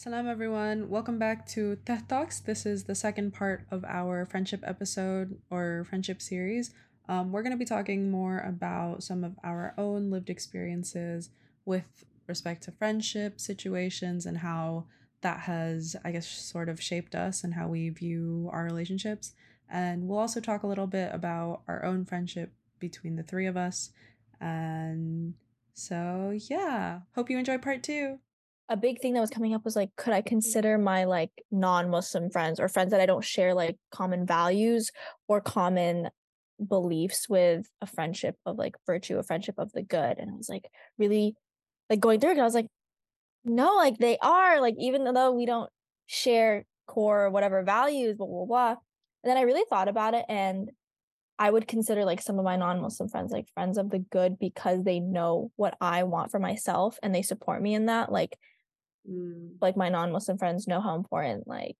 Salam, everyone. Welcome back to Teh Talks. This is the second part of our friendship episode or friendship series. Um, we're going to be talking more about some of our own lived experiences with respect to friendship situations and how that has, I guess, sort of shaped us and how we view our relationships. And we'll also talk a little bit about our own friendship between the three of us. And so, yeah, hope you enjoy part two a big thing that was coming up was like could i consider my like non-muslim friends or friends that i don't share like common values or common beliefs with a friendship of like virtue a friendship of the good? And i was like really like going through it i was like no like they are like even though we don't share core whatever values blah blah blah. And then i really thought about it and i would consider like some of my non-muslim friends like friends of the good because they know what i want for myself and they support me in that like mm. like my non-muslim friends know how important like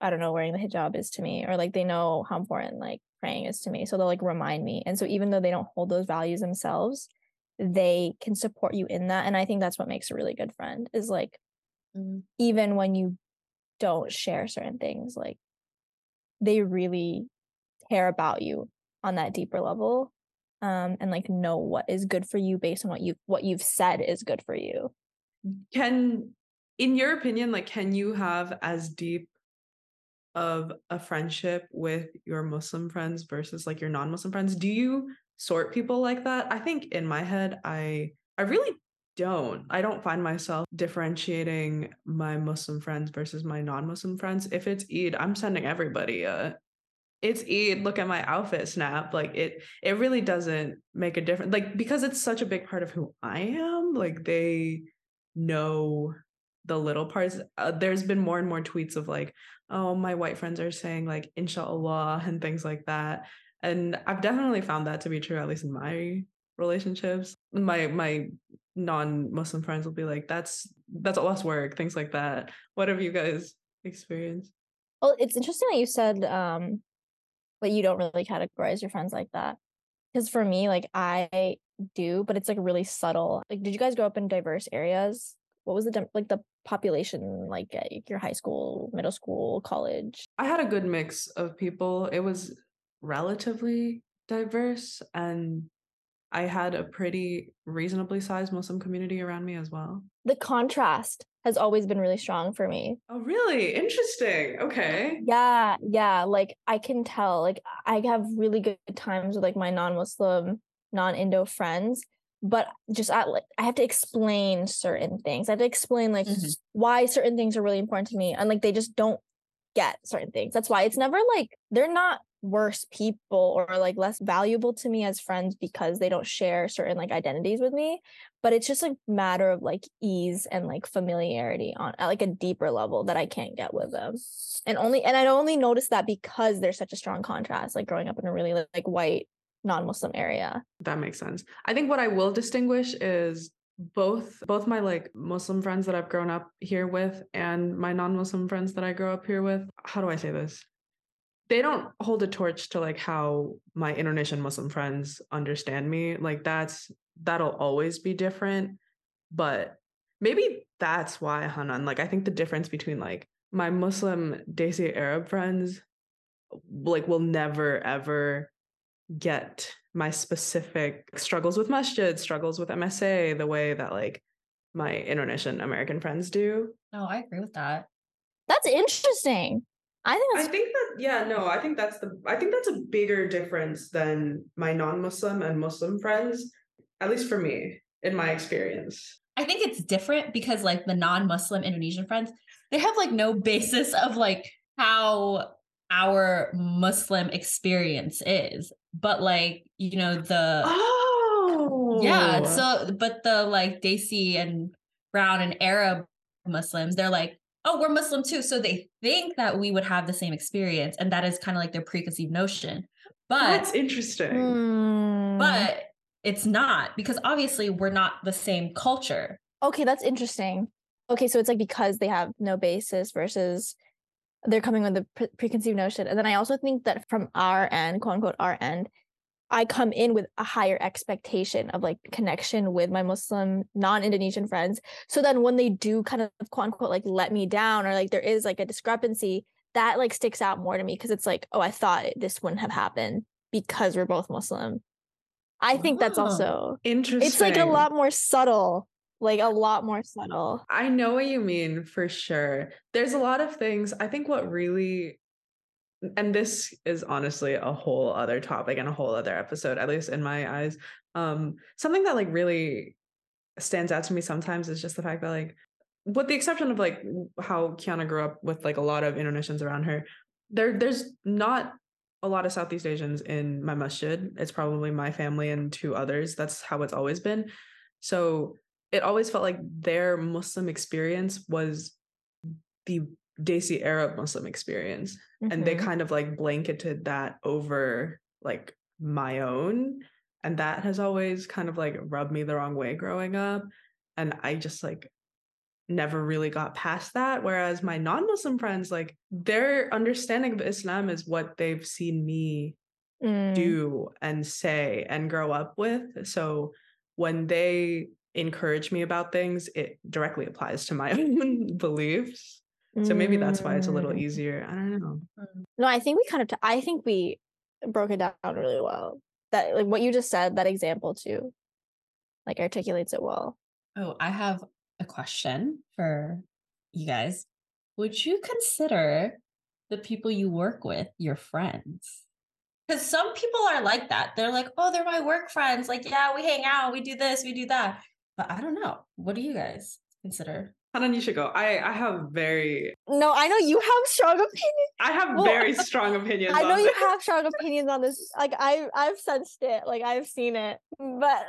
i don't know wearing the hijab is to me or like they know how important like praying is to me so they'll like remind me and so even though they don't hold those values themselves they can support you in that and i think that's what makes a really good friend is like mm. even when you don't share certain things like they really care about you on that deeper level um and like know what is good for you based on what you what you've said is good for you can in your opinion like can you have as deep of a friendship with your muslim friends versus like your non-muslim friends do you sort people like that i think in my head i i really don't i don't find myself differentiating my muslim friends versus my non-muslim friends if it's eid i'm sending everybody a it's Eid, look at my outfit snap. Like it it really doesn't make a difference. Like because it's such a big part of who I am, like they know the little parts. Uh, there's been more and more tweets of like, oh, my white friends are saying like inshallah and things like that. And I've definitely found that to be true, at least in my relationships. My my non-Muslim friends will be like, that's that's Allah's work, things like that. What have you guys experienced? Well, it's interesting that you said um that you don't really categorize your friends like that. Because for me, like I do, but it's like really subtle. Like, did you guys grow up in diverse areas? What was the like the population like at your high school, middle school, college? I had a good mix of people. It was relatively diverse and I had a pretty reasonably sized Muslim community around me as well. The contrast has always been really strong for me. Oh, really? Interesting. Okay. Yeah, yeah. Like I can tell. Like I have really good times with like my non-Muslim non-Indo friends, but just at like I have to explain certain things. I have to explain like mm-hmm. why certain things are really important to me, and like they just don't get certain things. That's why it's never like they're not worse people or like less valuable to me as friends because they don't share certain like identities with me but it's just a matter of like ease and like familiarity on at like a deeper level that I can't get with them. And only and I only noticed that because there's such a strong contrast like growing up in a really like white non-muslim area. That makes sense. I think what i will distinguish is both both my like muslim friends that i've grown up here with and my non-muslim friends that i grow up here with how do i say this? They don't hold a torch to like how my indonesian muslim friends understand me. Like that's that'll always be different but maybe that's why hanan like i think the difference between like my muslim desi arab friends like will never ever get my specific struggles with masjid, struggles with MSA, the way that like my Indonesian American friends do. No, I agree with that. That's interesting. I think I think that yeah, no, I think that's the I think that's a bigger difference than my non-Muslim and Muslim friends, at least for me, in my experience. I think it's different because like the non-Muslim Indonesian friends, they have like no basis of like how our Muslim experience is. But like, you know, the Oh yeah. So but the like Desi and Brown and Arab Muslims, they're like, oh, we're Muslim too. So they think that we would have the same experience. And that is kind of like their preconceived notion. But that's interesting. Hmm. But it's not because obviously we're not the same culture. Okay, that's interesting. Okay, so it's like because they have no basis versus they're coming with a pre- preconceived notion. And then I also think that from our end, quote unquote, our end, I come in with a higher expectation of like connection with my Muslim non-Indonesian friends. So then when they do kind of quote unquote like let me down or like there is like a discrepancy, that like sticks out more to me because it's like, oh, I thought this wouldn't have happened because we're both Muslim. I think that's Oh, also Interesting. it's like a lot more subtle. Like a lot more subtle. I know what you mean for sure. There's a lot of things. I think what really, and this is honestly a whole other topic and a whole other episode, at least in my eyes. Um, something that like really stands out to me sometimes is just the fact that like, with the exception of like how Kiana grew up with like a lot of Indonesians around her, there there's not a lot of Southeast Asians in my masjid. It's probably my family and two others. That's how it's always been. So it always felt like their Muslim experience was the Desi Arab Muslim experience. And they Mhm. kind of like blanketed that over like my own. And that has always kind of like rubbed me the wrong way growing up. And I just like never really got past that. Whereas my non Muslim friends, like their understanding of Islam is what they've seen me Mm. do and say and grow up with. So when they encourage me about things, it directly applies to my own beliefs. So maybe that's why it's a little Mm. easier. I don't know. No, I think we kind of. T- I think we broke it down really well. That like what you just said, that example too, like articulates it well. Oh, I have a question for you guys. Would you consider the people you work with your friends? Because some people are like that. They're like, oh, they're my work friends. Like, yeah, we hang out, we do this, we do that. But I don't know. What do you guys consider? Hanan, you should go. I, I have very No, I know you have strong opinions. I have Well, very strong opinions. I know on you this. have strong opinions on this. Like I, I've sensed it. Like I've seen it. But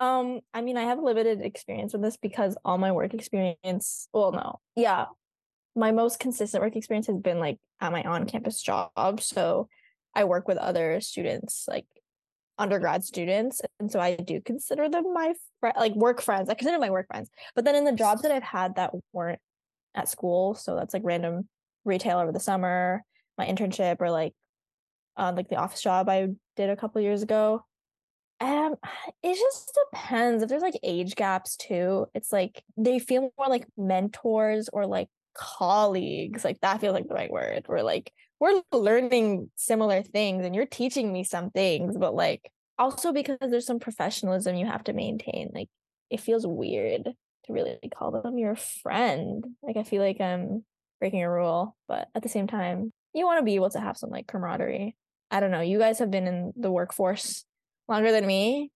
um, I mean, I have limited experience with this because all my work experience. Well, no, yeah, my most consistent work experience has been like at my on-campus job. So I work with other students, like undergrad students, and so I do consider them my fri like work friends. I consider my work friends. But then in the jobs that I've had that weren't at school, so that's like random retail over the summer, my internship, or like uh, like the office job I did a couple years ago. Um, it just depends. If there's like age gaps too, it's like they feel more like mentors or like colleagues. Like that feels like the right word. We're like we're learning similar things and you're teaching me some things, but like also because there's some professionalism you have to maintain. Like it feels weird to really call them your friend. Like I feel like I'm breaking a rule, but at the same time, you want to be able to have some like camaraderie. I don't know. You guys have been in the workforce longer than me.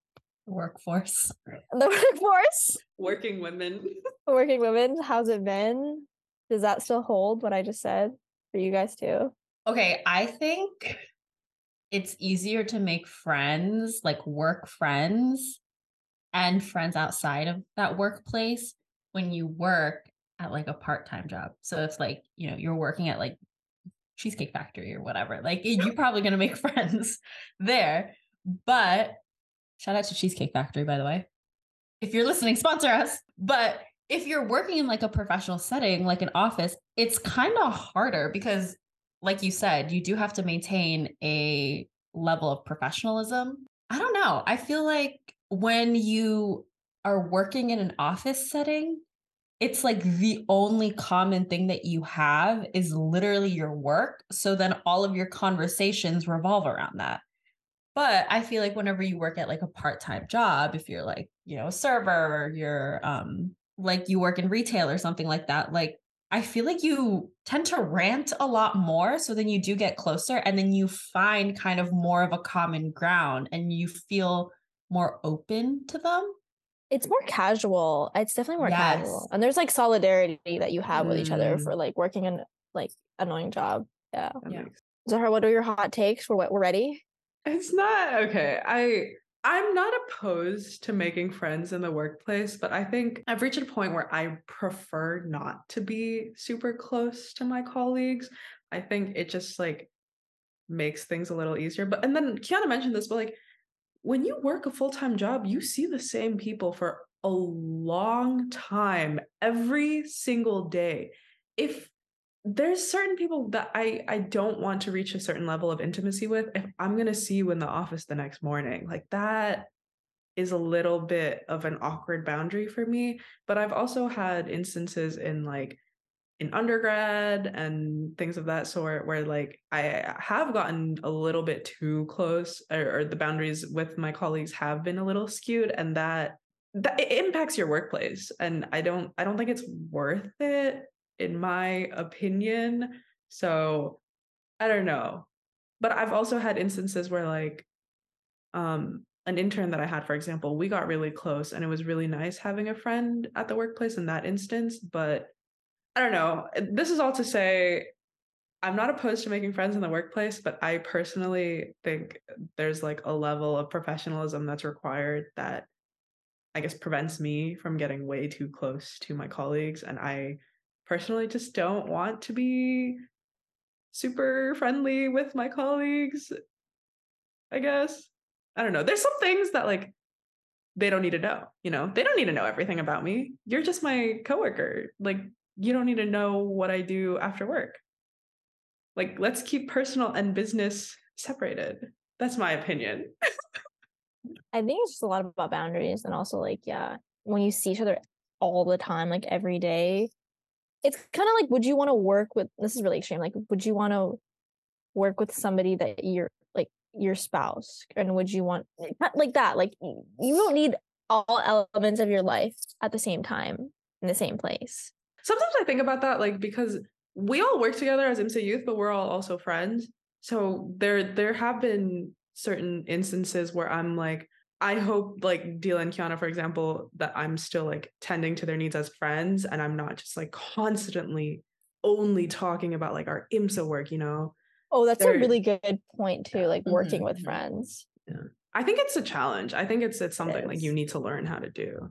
Workforce. The workforce, working women. working women. How's it been? Does that still hold what I just said for you guys too? Okay, I think it's easier to make friends, like work friends and friends outside of that workplace when you work at like a part-time job. So it's like, you know, you're working at like Cheesecake Factory or whatever. Like you're probably going to make friends there. But shout out to Cheesecake Factory by the way. If you're listening, sponsor us. But if you're working in like a professional setting, like an office, it's kind of harder because like you said, you do have to maintain a level of professionalism. I don't know. I feel like when you are working in an office setting, it's like the only common thing that you have is literally your work. So then all of your conversations revolve around that. But I feel like whenever you work at like a part-time job, if you're like, you know, a server or you're um like you work in retail or something like that, like I feel like you tend to rant a lot more. So then you do get closer and then you find kind of more of a common ground and you feel more open to them. It's more casual. It's definitely more casual. And there's like solidarity that you have with each other Mm. for like working in like annoying job. Yeah. That Yeah. makes- Zahra, what are your hot takes? We're we're ready. It's not okay. I I'm not opposed to making friends in the workplace, but I think I've reached a point where I prefer not to be super close to my colleagues. I think it just like makes things a little easier. But and then Kiana mentioned this, but like when you work a full-time job, you see the same people for a long time every single day. If there's certain people that I I don't want to reach a certain level of intimacy with if I'm going to see you in the office the next morning. Like that is a little bit of an awkward boundary for me, but I've also had instances in like in undergrad and things of that sort where like I have gotten a little bit too close or, or the boundaries with my colleagues have been a little skewed and that that it impacts your workplace and I don't I don't think it's worth it in my opinion. So I don't know. But I've also had instances where like um an intern that I had, for example, we got really close and it was really nice having a friend at the workplace in that instance. But I don't know. This is all to say I'm not opposed to making friends in the workplace, but I personally think there's like a level of professionalism that's required that I guess prevents me from getting way too close to my colleagues. And I personally just don't want to be super friendly with my colleagues. I guess. I don't know. There's some things that like they don't need to know, you know. They don't need to know everything about me. You're just my coworker. Like you don't need to know what I do after work. Like let's keep personal and business separated. That's my opinion. I think it's just a lot about boundaries and also like yeah, when you see each other all the time like every day, it's kind of like would you want to work with this is really extreme like would you want to work with somebody that you're like your spouse and would you want like that like you don't need all elements of your life at the same time in the same place. Sometimes i think about that like because we all work together as IMSA youth but we're all also friends. So there there have been certain instances where i'm like I hope like Dila and Kiana, for example, that I'm still like tending to their needs as friends and I'm not just like constantly only talking about like our IMSA work, you know? Oh, that's They're, a really good point too, like working mm-hmm. with friends. Yeah. I think it's a challenge. I think it's it's something it like you need to learn how to do.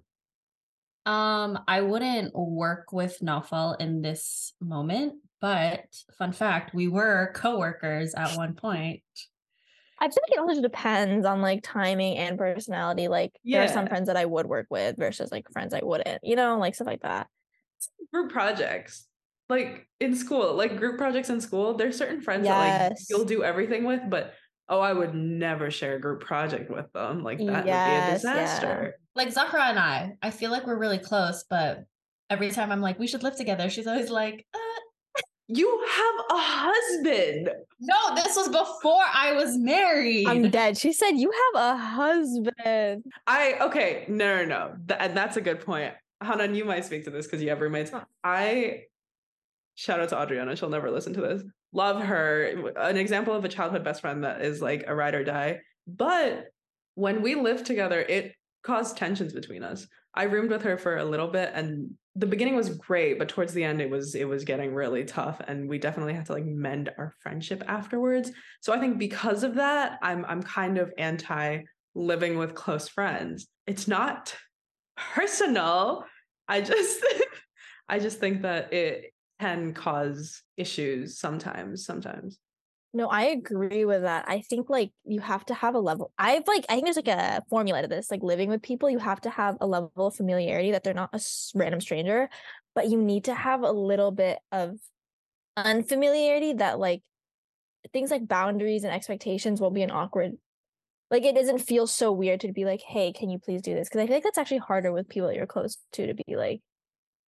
Um, I wouldn't work with Naufal in this moment, but fun fact, we were coworkers at one point. I feel like it also depends on like timing and personality. Like yeah. there are some friends that I would work with versus like friends I wouldn't, you know, like stuff like that. Group projects. Like in school, like group projects in school, there's certain friends yes. that like you'll do everything with, but oh, I would never share a group project with them. Like that yes, would be a disaster. Yeah. Like Zahra and I, I feel like we're really close, but every time I'm like, we should live together, she's always like, uh, you have a husband. No, this was before I was married. I'm dead. She said you have a husband. I okay, no, no, no. Th- and that's a good point. Hanan, you might speak to this because you have roommates. I shout out to Adriana. She'll never listen to this. Love her. An example of a childhood best friend that is like a ride or die. But when we lived together, it caused tensions between us. I roomed with her for a little bit and the beginning was great, but towards the end it was it was getting really tough and we definitely had to like mend our friendship afterwards. So I think because of that, I'm I'm kind of anti living with close friends. It's not personal. I just I just think that it can cause issues sometimes sometimes. No, I agree with that. I think like you have to have a level. I've like I think there's like a formula to this. Like living with people, you have to have a level of familiarity that they're not a random stranger, but you need to have a little bit of unfamiliarity that like things like boundaries and expectations won't be an awkward like it doesn't feel so weird to be like, hey, can you please do this? Because I feel like that's actually harder with people that you're close to to be like,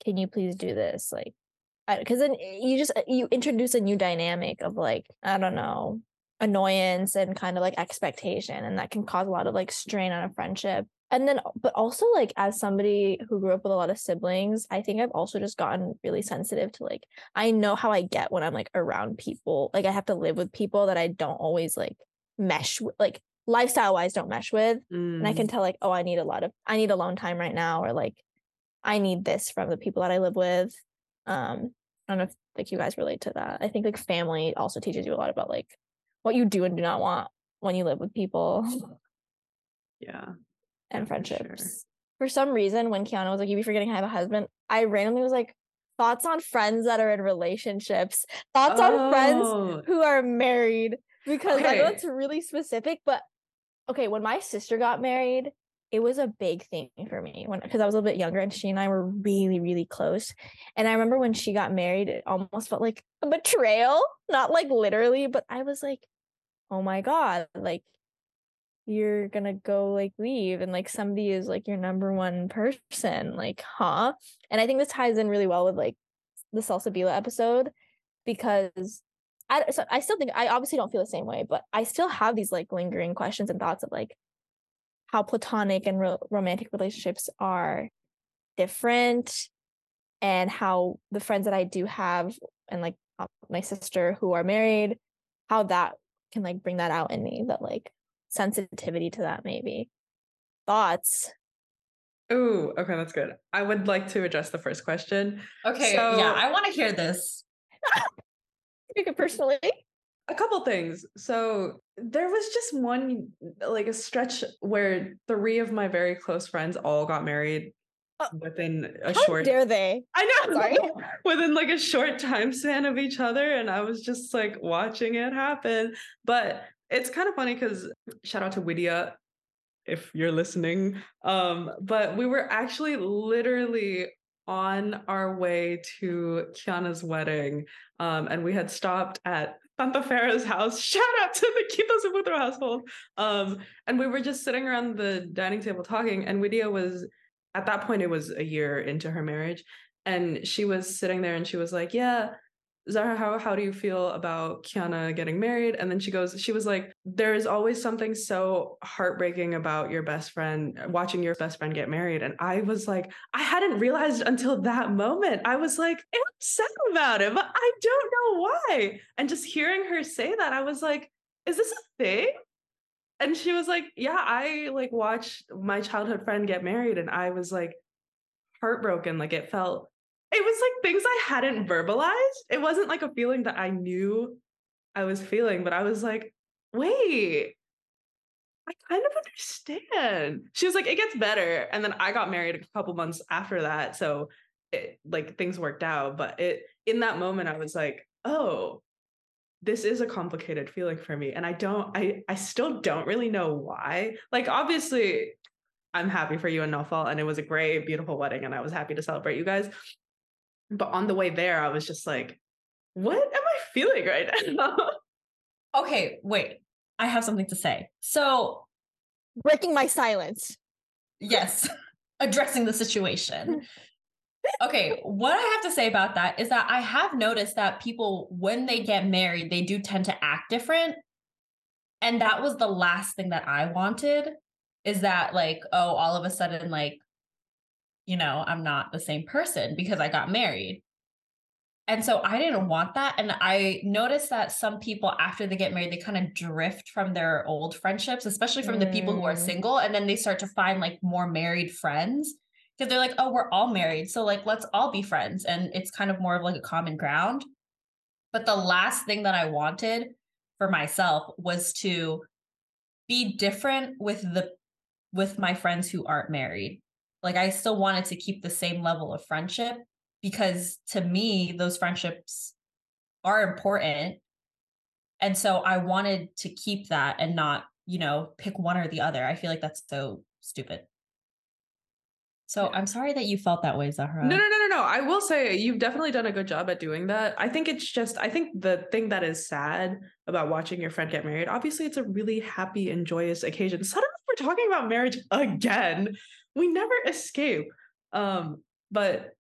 can you please do this? Like because then you just eh, you introduce a new dynamic of like i don't know annoyance and kind of like expectation and that can cause a lot of like strain on a friendship and then but also like as somebody who grew up with a lot of siblings i think i've also just gotten really sensitive to like i know how i get when i'm like around people like i have to live with people that i don't always like mesh with like lifestyle wise don't mesh with mm. and i can mm. tell like oh i need a lot of i need alone time right now or like i need this from the people that i live with um i don't know if like you guys relate to that i think like family also teaches you a lot about like what you do and do not want when you live with people yeah and friendships for, sure. for some reason when kiana was like "You'd be forgetting i have a husband i randomly was like thoughts on friends that are in relationships thoughts oh. on friends oh. who are married because okay. i know it's really specific but okay when my sister got married it was a big thing for me when because I was a little bit younger and she and I were really, really close. And I remember when she got married, it almost felt like a betrayal. Not like literally, but I was like, oh my God, like you're gonna go like leave and like somebody is like your number one person. Like, huh? And I think this ties in really well with like the Salsabila episode because I so I still think I obviously don't feel the same way, but I still have these like lingering questions and thoughts of like how platonic and ro- romantic relationships are different and how the friends that I do have and like uh, my sister who are married how that can like bring that out in me that like sensitivity to that maybe thoughts Oh, okay, that's good. I would like to address the first question. Okay, So- yeah, I want to hear this. take it personally A couple things. So there was just one like a stretch where three of my very close friends all got married Uh, within a how short dare they I know Sorry. within like a short time span of each other and I was just like watching it happen. But it's kind of funny cuz shout out to Widia if you're listening. Um but we were actually literally on our way to Kiana's wedding um and we had stopped at Santa Farah's house. Shout out to the Quito Sabutro household. Um and we were just sitting around the dining table talking and Widia was at that point it was a year into her marriage and she was sitting there and she was like yeah Zahra how, how do you feel about kiana getting married? And then she goes she was like there is always something so heartbreaking about your best friend watching your best friend get married. And i was like i hadn't realized until that moment. I was like i'm about it but i don't know why. And just hearing her say that i was like is this a thing? And she was like yeah i like watched my childhood friend get married and i was like heartbroken like it felt it was like things i hadn't verbalized. It wasn't like a feeling that i knew i was feeling but i was like wait i kind of understand. She was like it gets better. And then i got married a couple months after that so it like things worked out. But it in that moment i was like oh this is a complicated feeling for me. And i don't i i still don't really know why. Like obviously i'm happy for you and Naufal and it was a great beautiful wedding and i was happy to celebrate you guys but on the way there i was just like what am i feeling right now Okay, wait. I have something to say. So, breaking my silence yes, addressing the situation. Okay, what I have to say about that is that I have noticed that people, when they get married, they do tend to act different. And that was the last thing that I wanted is that, like, oh, all of a sudden, like, you know, I'm not the same person because I got married. And so I didn't want that. And I noticed that some people, after they get married, they kind of drift from their old friendships, especially from the people who are Mm. single. And then they start to find like more married friends because they're like, oh, we're all married. So like, let's all be friends. And it's kind of more of like a common ground. But the last thing that I wanted for myself was to be different with the with my friends who aren't married. Like I still wanted to keep the same level of friendship because to me those friendships are important. And so I wanted to keep that and not, you know, pick one or the other. I feel like that's so stupid. So Yeah. I'm sorry that you felt that way, Zahra. No, no, no, no, no. I will say you've definitely done a good job at doing that. I think it's just, I think the thing that is sad about watching your friend get married, obviously, it's a really happy and joyous occasion. Suddenly, we're talking about marriage again. We never escape. Um, but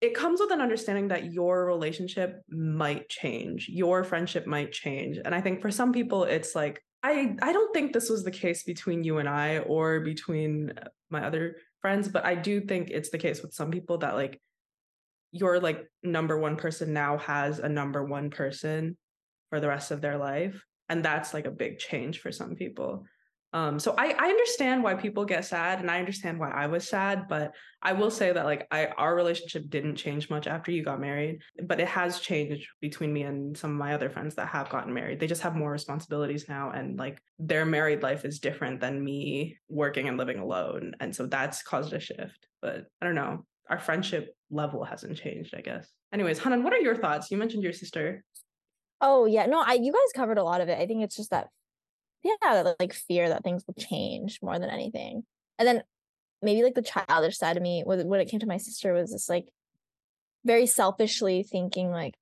it comes with an understanding that your relationship might change, your friendship might change. And I think for some people, it's like, I, I don't think this was the case between you and I or between uh, my other friends, but I do think it's the case with some people that like your like number one person now has a number one person for the rest of their life. And that's like a big change for some people. Um, so I, I understand why people get sad and I understand why I was sad, but I will say that like I our relationship didn't change much after you got married, but it has changed between me and some of my other friends that have gotten married. They just have more responsibilities now and like their married life is different than me working and living alone. And so that's caused a shift. But I don't know. Our friendship level hasn't changed, I guess. Anyways, Hanan, what are your thoughts? You mentioned your sister. Oh yeah, no, I you guys covered a lot of it. I think it's just that, yeah, that, like fear that things will change more than anything. And then maybe like the childish side of me when when it came to my sister was just like very selfishly thinking like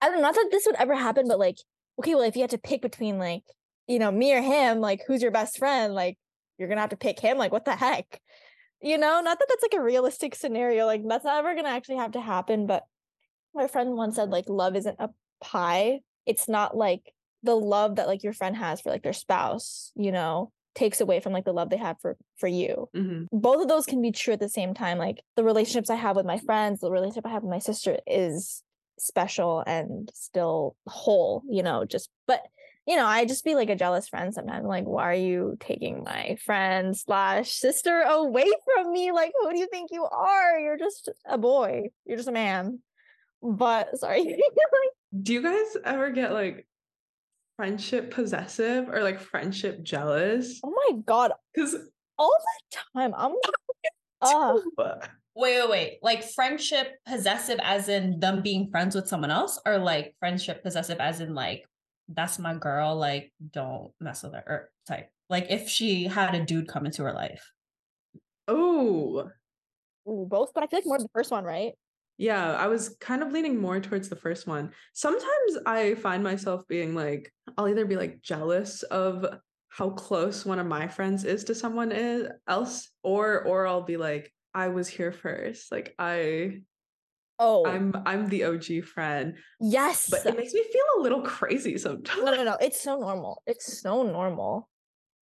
I don't know, not that this would ever happen, but like, okay, well, if you had to pick between like, you know, me or him, like who's your best friend? Like you're gonna have to pick him. Like, what the heck? You know, not that that's like a realistic scenario. Like that's never gonna actually have to happen. But my friend once said like love isn't a pie. It's not like the love that like your friend has for like their spouse, you know, takes away from like the love they have for for you. Mhm. Both of those can be true at the same time. Like the relationships I have with my friends, the relationship I have with my sister is special and still whole, you know, just but you know, I just be like a jealous friend sometimes. Like, why are you taking my friend slash sister away from me? Like, who do you think you are? You're just a boy. You're just a man. But sorry. like, Do you guys ever get like friendship possessive or like friendship jealous? oh my god, Because all the time. I'm uh, Wait, wait, wait. Like friendship possessive as in them being friends with someone else, or like friendship possessive as in like that's my girl, like don't mess with her or type. Like if she had a dude come into her life. oh, ooh, both, but I feel like more the first one, right? Yeah, I was kind of leaning more towards the first one. Sometimes I find myself being like, I'll either be like jealous of how close one of my friends is to someone is, else, or or I'll be like, I was here first. Like I Oh, I'm I'm the OG friend. yes. But it makes me feel a little crazy sometimes. no, no, no. It's so normal. It's so normal.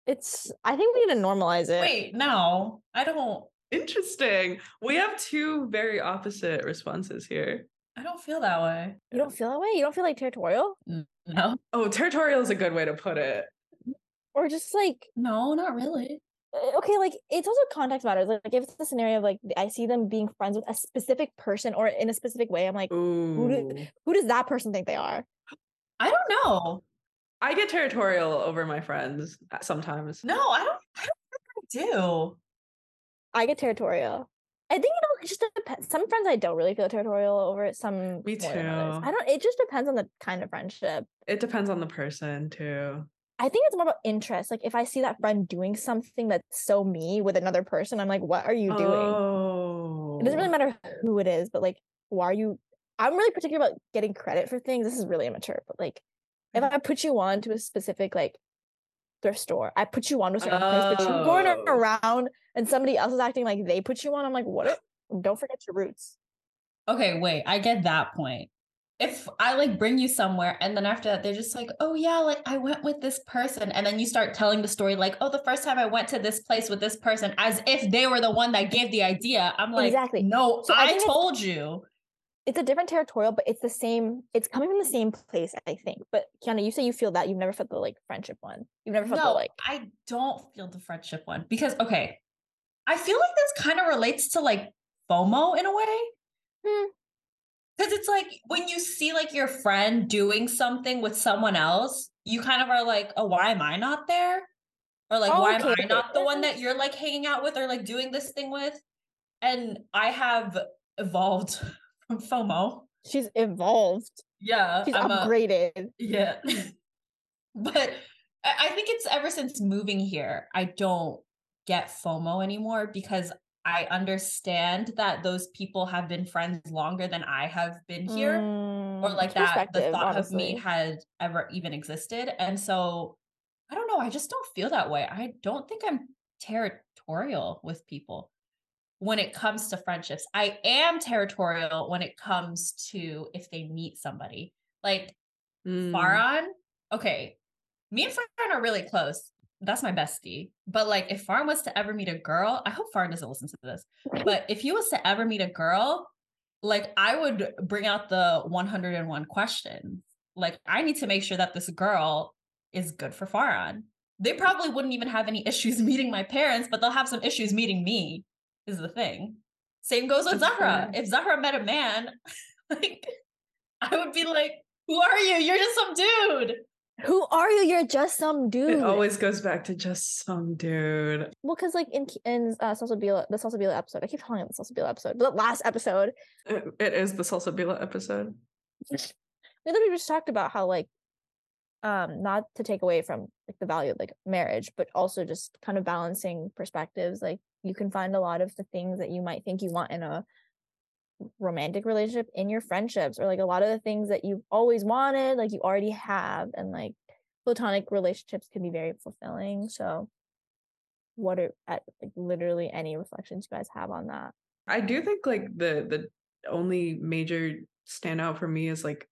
It's. I think we need to normalize it. Wait, no, I don't. Interesting. We have two very opposite responses here. I don't feel that way. You don't feel that way? You don't feel like territorial? No, Oh, territorial is a good way to put it. Or just like no, not really. uh, okay, like it's also context matters. Like, if it's the scenario of like I see them being friends with a specific person or in a specific way, I'm like, Ooh. who does that person think they are? I don't know. I get territorial over my friends uh, sometimes. No, I don't. I don't think I do. I get territorial. I think you know it just depends. Some friends I don't really feel territorial over. Some Me more than others. too. I don't. It just depends on the kind of friendship. It depends on the person too. I think it's more about interest. Like if I see that friend doing something that's so me with another person, I'm like, what are you doing? Oh. It doesn't really oh. matter who it is, but like, why are you? I'm really particular about getting credit for things. This is really immature, but like, if mm. I put you on to a specific like thrift store, I put you on to a certain place, but you're going Oh. around and somebody else is acting like they put you on. I'm like, what? Don't forget your roots. Okay, wait, I get that point. If I like bring you somewhere and then after that they're just like, "Oh yeah, like I went with this person." And then you start telling the story like, "Oh, the first time I went to this place with this person as if they were the one that gave the idea." I'm like, Exactly. "No, So I I, told you." It's a different territorial, but it's the same. It's coming from the same place, I think. But Kiana, you say you feel that you've never felt the like friendship one. You've never felt the like. I don't feel the friendship one because okay, I feel like this kind of relates to like FOMO in a way. Hmm. Because it's like when you see like your friend doing something with someone else, you kind of are like, oh, why am I not there? Or like, Oh, why am I not the one that you're like hanging out with or like doing this thing with? And I have evolved from FOMO. She's evolved. Yeah. She's I'm a- upgraded. yeah. but I think it's ever since moving here, I don't get FOMO anymore because I understand that those people have been friends longer than I have been here. or Mm, like that the thought of me honestly. had ever even existed. And so I don't know, I just don't feel that way. I don't think I'm territorial with people when it comes to friendships. I am territorial when it comes to if they meet somebody. Like Mm. Farhan, okay, me and Farhan are really close. That's my bestie. But like, if Farhan was to ever meet a girl, I hope Farhan doesn't listen to this. But if he was to ever meet a girl, like I would bring out the 101 questions. Like, I need to make sure that this girl is good for Farhan. They probably wouldn't even have any issues meeting my parents, but they'll have some issues meeting me, is the thing. Same goes with Zahra. If Zahra met a man, like I would be like, who are you? You're just some dude. Who are you? You're just some dude. It always goes back to just some dude. well, because like in K- in uh, Salsabila, the Salsabila episode, I keep calling it the Salsabila episode, but the last episode, It, it is the Salsabila episode. we literally just talked about how like, um, not to take away from like the value of like marriage, but also just kind of balancing perspectives. Like you can find a lot of the things that you might think you want in a romantic relationship in your friendships or like a lot of the things that you've always wanted like you already have and like platonic relationships can be very fulfilling. So what are at like literally any reflections you guys have on that? I do think like the the only major standout for me is like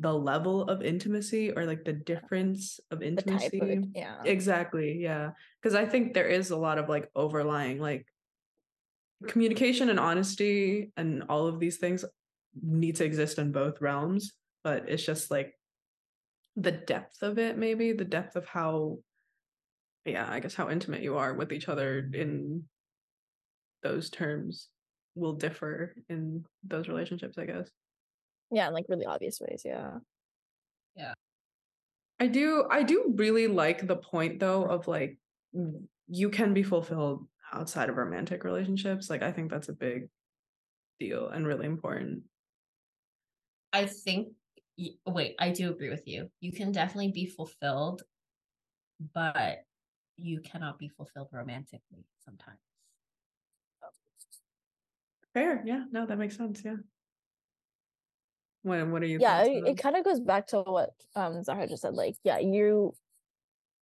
the level of intimacy or like the difference of intimacy. of yeah Exactly. Yeah. Because I think there is a lot of like overlying like communication and honesty and all of these things need to exist in both realms. But it's just like the depth of it, maybe the depth of how, yeah, I guess how intimate you are with each other in those terms will differ in those relationships, I guess. Yeah in like really obvious ways yeah Yeah. I do I do really like the point though of like you can be fulfilled outside of romantic relationships. Like I think that's a big deal and really important. I think wait, I do agree with you. You can definitely be fulfilled, but you cannot be fulfilled romantically sometimes. Fair. Yeah. No, that makes sense. Yeah. What what are you yeah it, it kind of goes back to what um zahra just said like yeah you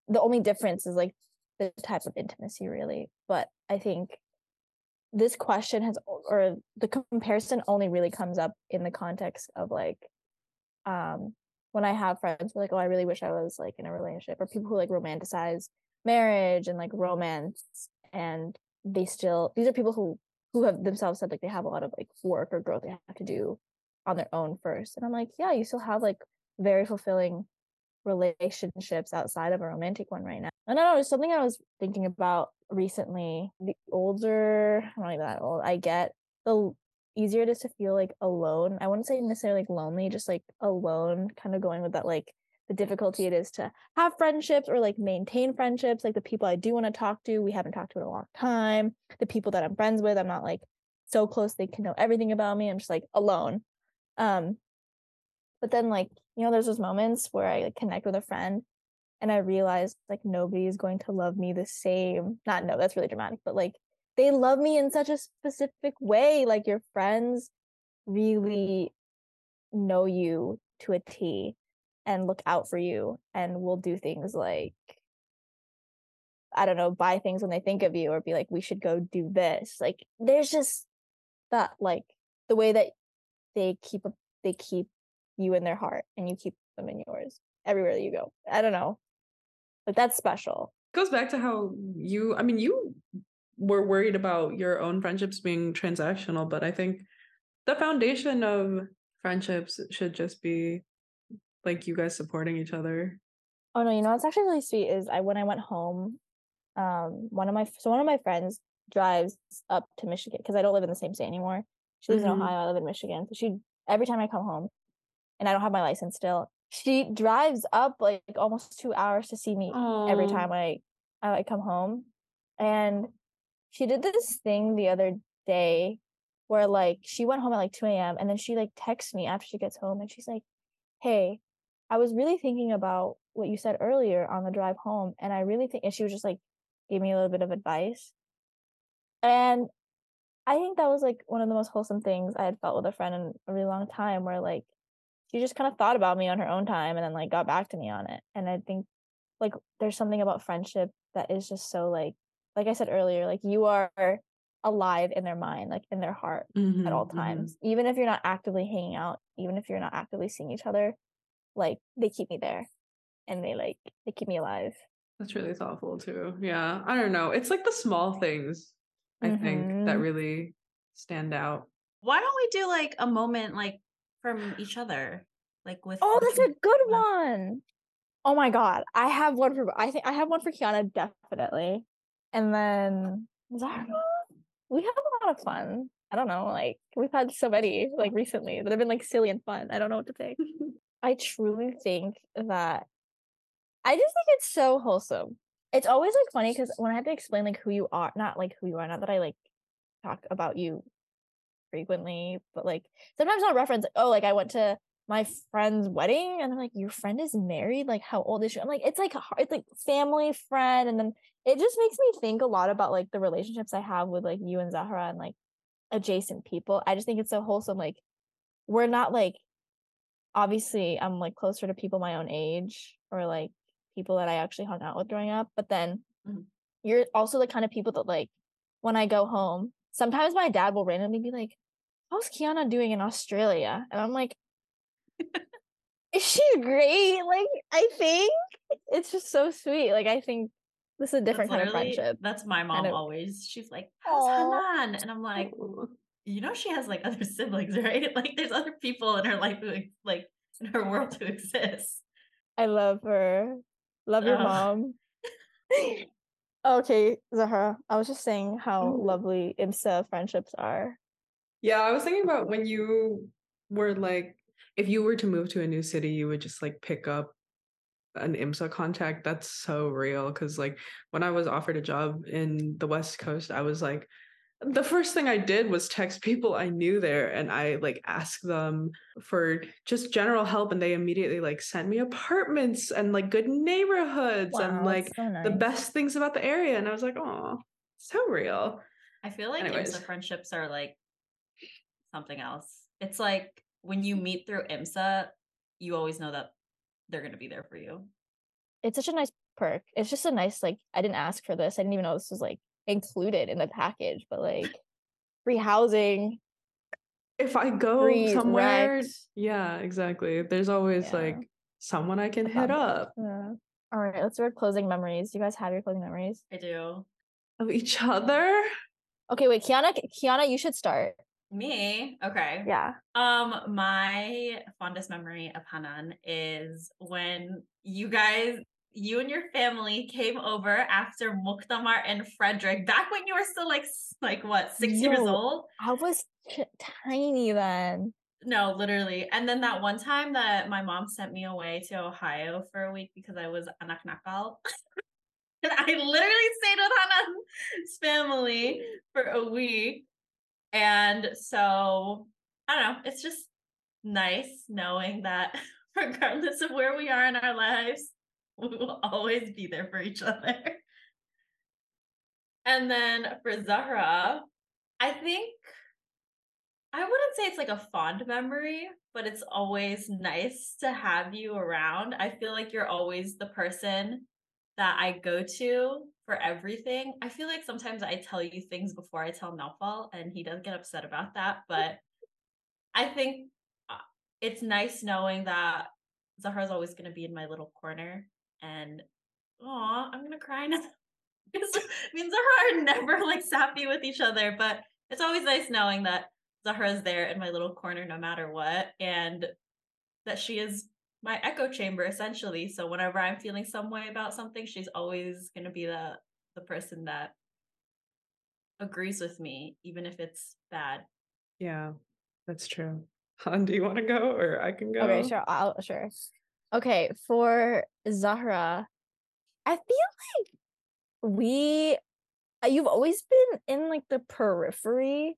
the only difference is like the type of intimacy really but i think this question has or the comparison only really comes up in the context of like um when i have friends who are like oh i really wish i was like in a relationship or people who like romanticize marriage and like romance and they still these are people who who have themselves said like they have a lot of like work or growth they have to do on their own first. And I'm like, yeah, you still have like very fulfilling relationships outside of a romantic one right now. And I don't know, it's something I was thinking about recently. The older, I'm not even that old, I get, the easier it is to feel like alone. I wouldn't say necessarily like lonely, just like alone, kind of going with that like the difficulty it is to have friendships or like maintain friendships. Like the people I do want to talk to, we haven't talked to in a long time. The people that I'm friends with, I'm not like so close they can know everything about me. I'm just like alone. Um, but then like, you know, there's those moments where I like, connect with a friend and I realize like nobody is going to love me the same. Not no, that's really dramatic, but like they love me in such a specific way. Like your friends really know you to a T and look out for you and will do things like I don't know, buy things when they think of you or be like, we should go do this. Like there's just that like the way that they keep they keep you in their heart and you keep them in yours everywhere that you go. I don't know. But that's special. goes back to how you I mean you were worried about your own friendships being transactional, but I think the foundation of friendships should just be like you guys supporting each other. Oh no, you know what's actually really sweet is I when I went home, um, one of my so one of my friends drives up to Michigan because I don't live in the same state anymore. She lives Mhm. in Ohio, I live in Michigan. So she every time I come home, and I don't have my license still, she drives up like almost two hours to see me every time I I come home. And she did this thing the other day where like she went home at like 2 a.m. and then she like texts me after she gets home and she's like, Hey, I was really thinking about what you said earlier on the drive home. And I really think and she was just like gave me a little bit of advice. And I think that was like one of the most wholesome things I had felt with a friend in a really long time where like she just kind of thought about me on her own time and then like got back to me on it. And I think like there's something about friendship that is just so like like I said earlier, like you are alive in their mind, like in their heart at all Mhm, mhm. times. Even if you're not actively hanging out, even if you're not actively seeing each other, like they keep me there and they like they keep me alive. That's really thoughtful too. Yeah. I don't know. It's like the small things I think that Mhm. really stand out. Why don't we do like a moment like from each other? Like with Oh, that's a good one. Oh my god, I have one for I think I have one for Kiana definitely, and then Zahra. We have a lot of fun. I don't know, like we've had so many like recently that have been like silly and fun. I don't know what to say. I truly think that I just think it's so wholesome. It's always like funny because when I have to explain like who you are, not like who you are, not that I like talk about you frequently, but like sometimes I'll reference, oh, like I went to my friend's wedding and I'm like, your friend is married? Like, how old is she? I'm like, it's like hard- it's like family friend. And then it just makes me think a lot about like the relationships I have with like you and Zahra and like adjacent people. I just think it's so wholesome. Like, we're not like obviously I'm like closer to people my own age or like people that I actually hung out with growing up. But then Mhm. you're also the kind of people that like when I go home, sometimes my dad will randomly be like, How's Kiana doing in Australia? And I'm like, She's great. Like, I think it's just so sweet. Like, I think this is a different kind of friendship. That's my mom of- always. She's like, "How's Aw. Hanan?" And I'm like, you know, she has like other siblings, right? Like, there's other people in her life who, like, in her world who exist. I love her. Love your Oh. mom. okay, Zahra. I was just saying how Ooh. lovely IMSA friendships are. Yeah, I was thinking about when you were like, if you were to move to a new city, you would just like pick up an IMSA contact. That's so real. Cause like when I was offered a job in the West Coast, I was like, the first thing I did was text people I knew there and I like asked them for just general help and they immediately like sent me apartments and like good neighborhoods and like that's so the best things about the area. And I was like, oh, so real. I feel like Anyways. IMSA friendships are like something else. It's like when you meet through IMSA, you always know that they're going to be there for you. It's such a nice perk. It's just a nice like I didn't ask for this. I didn't even know this was like included in the package, but like free housing. if I go Free somewhere, rent. yeah, exactly. There's always Yeah. like someone I can a hit up Yeah. All right, let's do our closing memories. Do you guys have your closing memories? I do. of each other. Okay, wait, Kiana, Kiana, you should start. Me? Okay. Yeah. Um, my fondest memory of Hanan is when you guys, you and your family came over after Muktamar and Frederick, back when you were still like, like what, six years old? I was ch- tiny then. No, literally. And then that one time that my mom sent me away to Ohio for a week because I was anak nakal. and I literally stayed with Hanan's family for a week. And so I don't know, it's just nice knowing that regardless of where we are in our lives, we will always be there for each other. And then for Zahra, I think I wouldn't say it's like a fond memory, but it's always nice to have you around. I feel like you're always the person that I go to for everything. I feel like sometimes I tell you things before I tell Naufal, and he does get upset about that. But I think uh, it's nice knowing that Zahra's always going to be in my little corner. And oh, I'm gonna cry now. Because me and Zahra are never like sappy with each other, but it's always nice knowing that Zahra's there in my little corner no matter what, and that she is my echo chamber essentially. So whenever I'm feeling some way about something, she's always gonna be the the person that agrees with me, even if it's bad. Yeah, that's true. Han, do you want to go or I can go? Okay, sure. I'll sure. Okay, for Zahra, I feel like we uh, you've always been in like the periphery.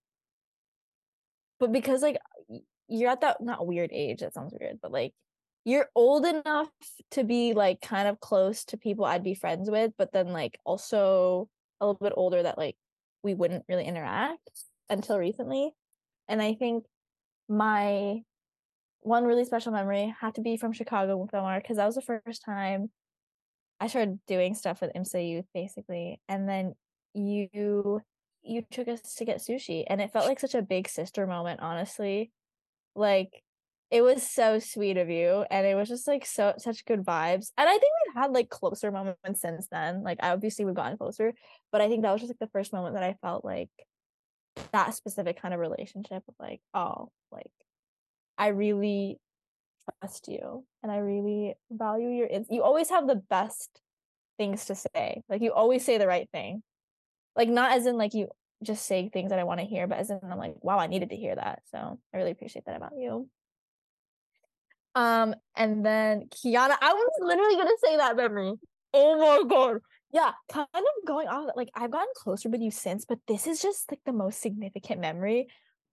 But because like you're at that not weird age, that sounds weird, but like you're old enough to be like kind of close to people I'd be friends with, but then like also a little bit older that like we wouldn't really interact until recently. And I think my one really special memory had to be from Chicago with Omar because that was the first time I started doing stuff with IMSA youth basically. And then you you took us to get sushi and it felt like such a big sister moment, honestly. Like it was so sweet of you and it was just like so such good vibes. And I think we've had like closer moments since then. Like obviously we've gotten closer, but I think that was just like the first moment that I felt like that specific kind of relationship of like, oh, like I really trust you and I really value your ins- you always have the best things to say. Like you always say the right thing. Like not as in like you just say things that I want to hear, but as in I'm like, wow, I needed to hear that. So I really appreciate that about you. Um, and then Kiana, I was literally gonna say that memory. Oh my god. Yeah, kind of going off like I've gotten closer with you since, but this is just like the most significant memory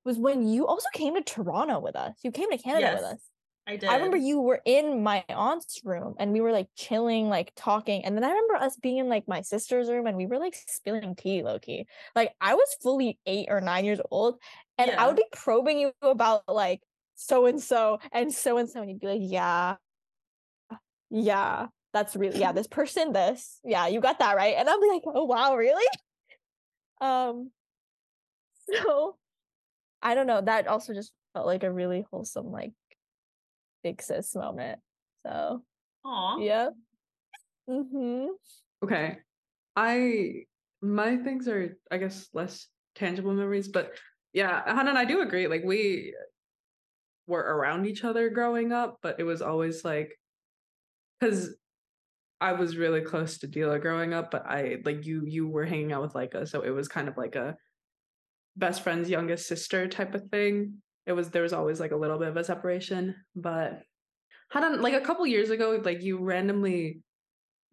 was when you also came to Toronto with us. You came to Canada with us. I did. I remember you were in my aunt's room and we were like chilling, like talking. And then I remember us being in like my sister's room and we were like spilling tea, Loki. Like I was fully eight or nine years old and Yeah. I would be probing you about like so and so and so and so. And you'd be like, yeah, yeah, that's really, yeah, this person, this, yeah, you got that right. And I'm like, oh, wow, really? Um, so I don't know. That also just felt like a really wholesome, like big sis moment. So Aw. yeah. Mm-hmm. Okay. I my things are I guess less tangible memories, but yeah, Hanan and I do agree. Like we were around each other growing up, but it was always like because I was really close to Dila growing up, but I like you you were hanging out with Leica, so it was kind of like a best friend's youngest sister type of thing. It was there was always like a little bit of a separation, but had on like a couple years ago, like you randomly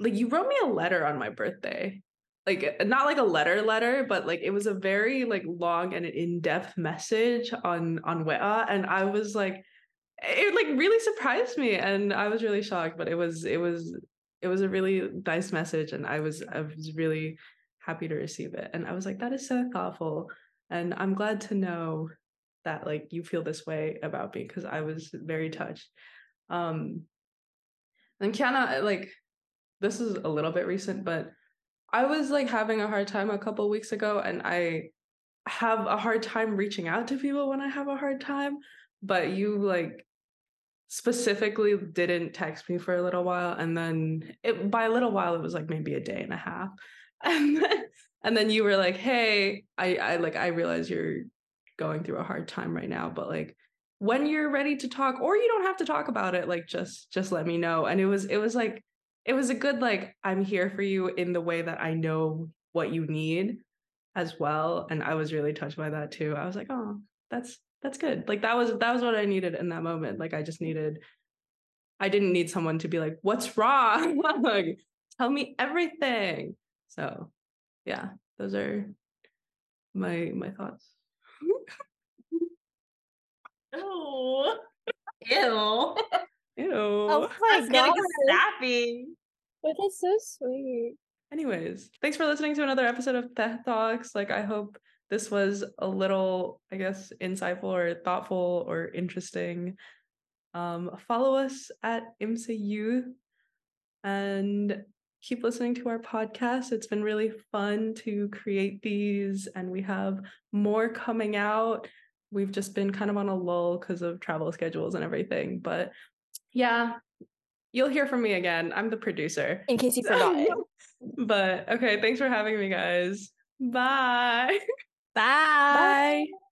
like you wrote me a letter on my birthday like not like a letter letter but like it was a very like long and in-depth message on on Weta and I was like it like really surprised me and I was really shocked but it was it was it was a really nice message and I was I was really happy to receive it and I was like that is so thoughtful and I'm glad to know that like you feel this way about me because I was very touched um and Kiana like this is a little bit recent, but I was like having a hard time a couple weeks ago, and I have a hard time reaching out to people when I have a hard time. But you like specifically didn't text me for a little while, and then it by a little while it was like maybe a day and a half, and then and then you were like, "Hey, I I like I realize you're going through a hard time right now, but like." when you're ready to talk or you don't have to talk about it like just just let me know. And it was it was like it was a good like i'm here for you in the way that i know what you need as well. And i was really touched by that too. I was like oh that's that's good. Like that was that was what i needed in that moment. Like i just needed i didn't need someone to be like what's wrong? Like tell me everything. So yeah those are my my thoughts Ew. Ew. Ew. Oh my That's god. sappy. But so sweet. anyways thanks for listening to another episode of Tech Talks. Like, I hope this was a little, I guess, insightful or thoughtful or interesting. Um, follow us at IMSA Youth and keep listening to our podcast. It's been really fun to create these, and we have more coming out. We've just been kind of on a lull because of travel schedules and everything. But yeah, you'll hear from me again. I'm the producer. In case you forgot it. But okay, thanks for having me, guys. Bye. Bye. Bye.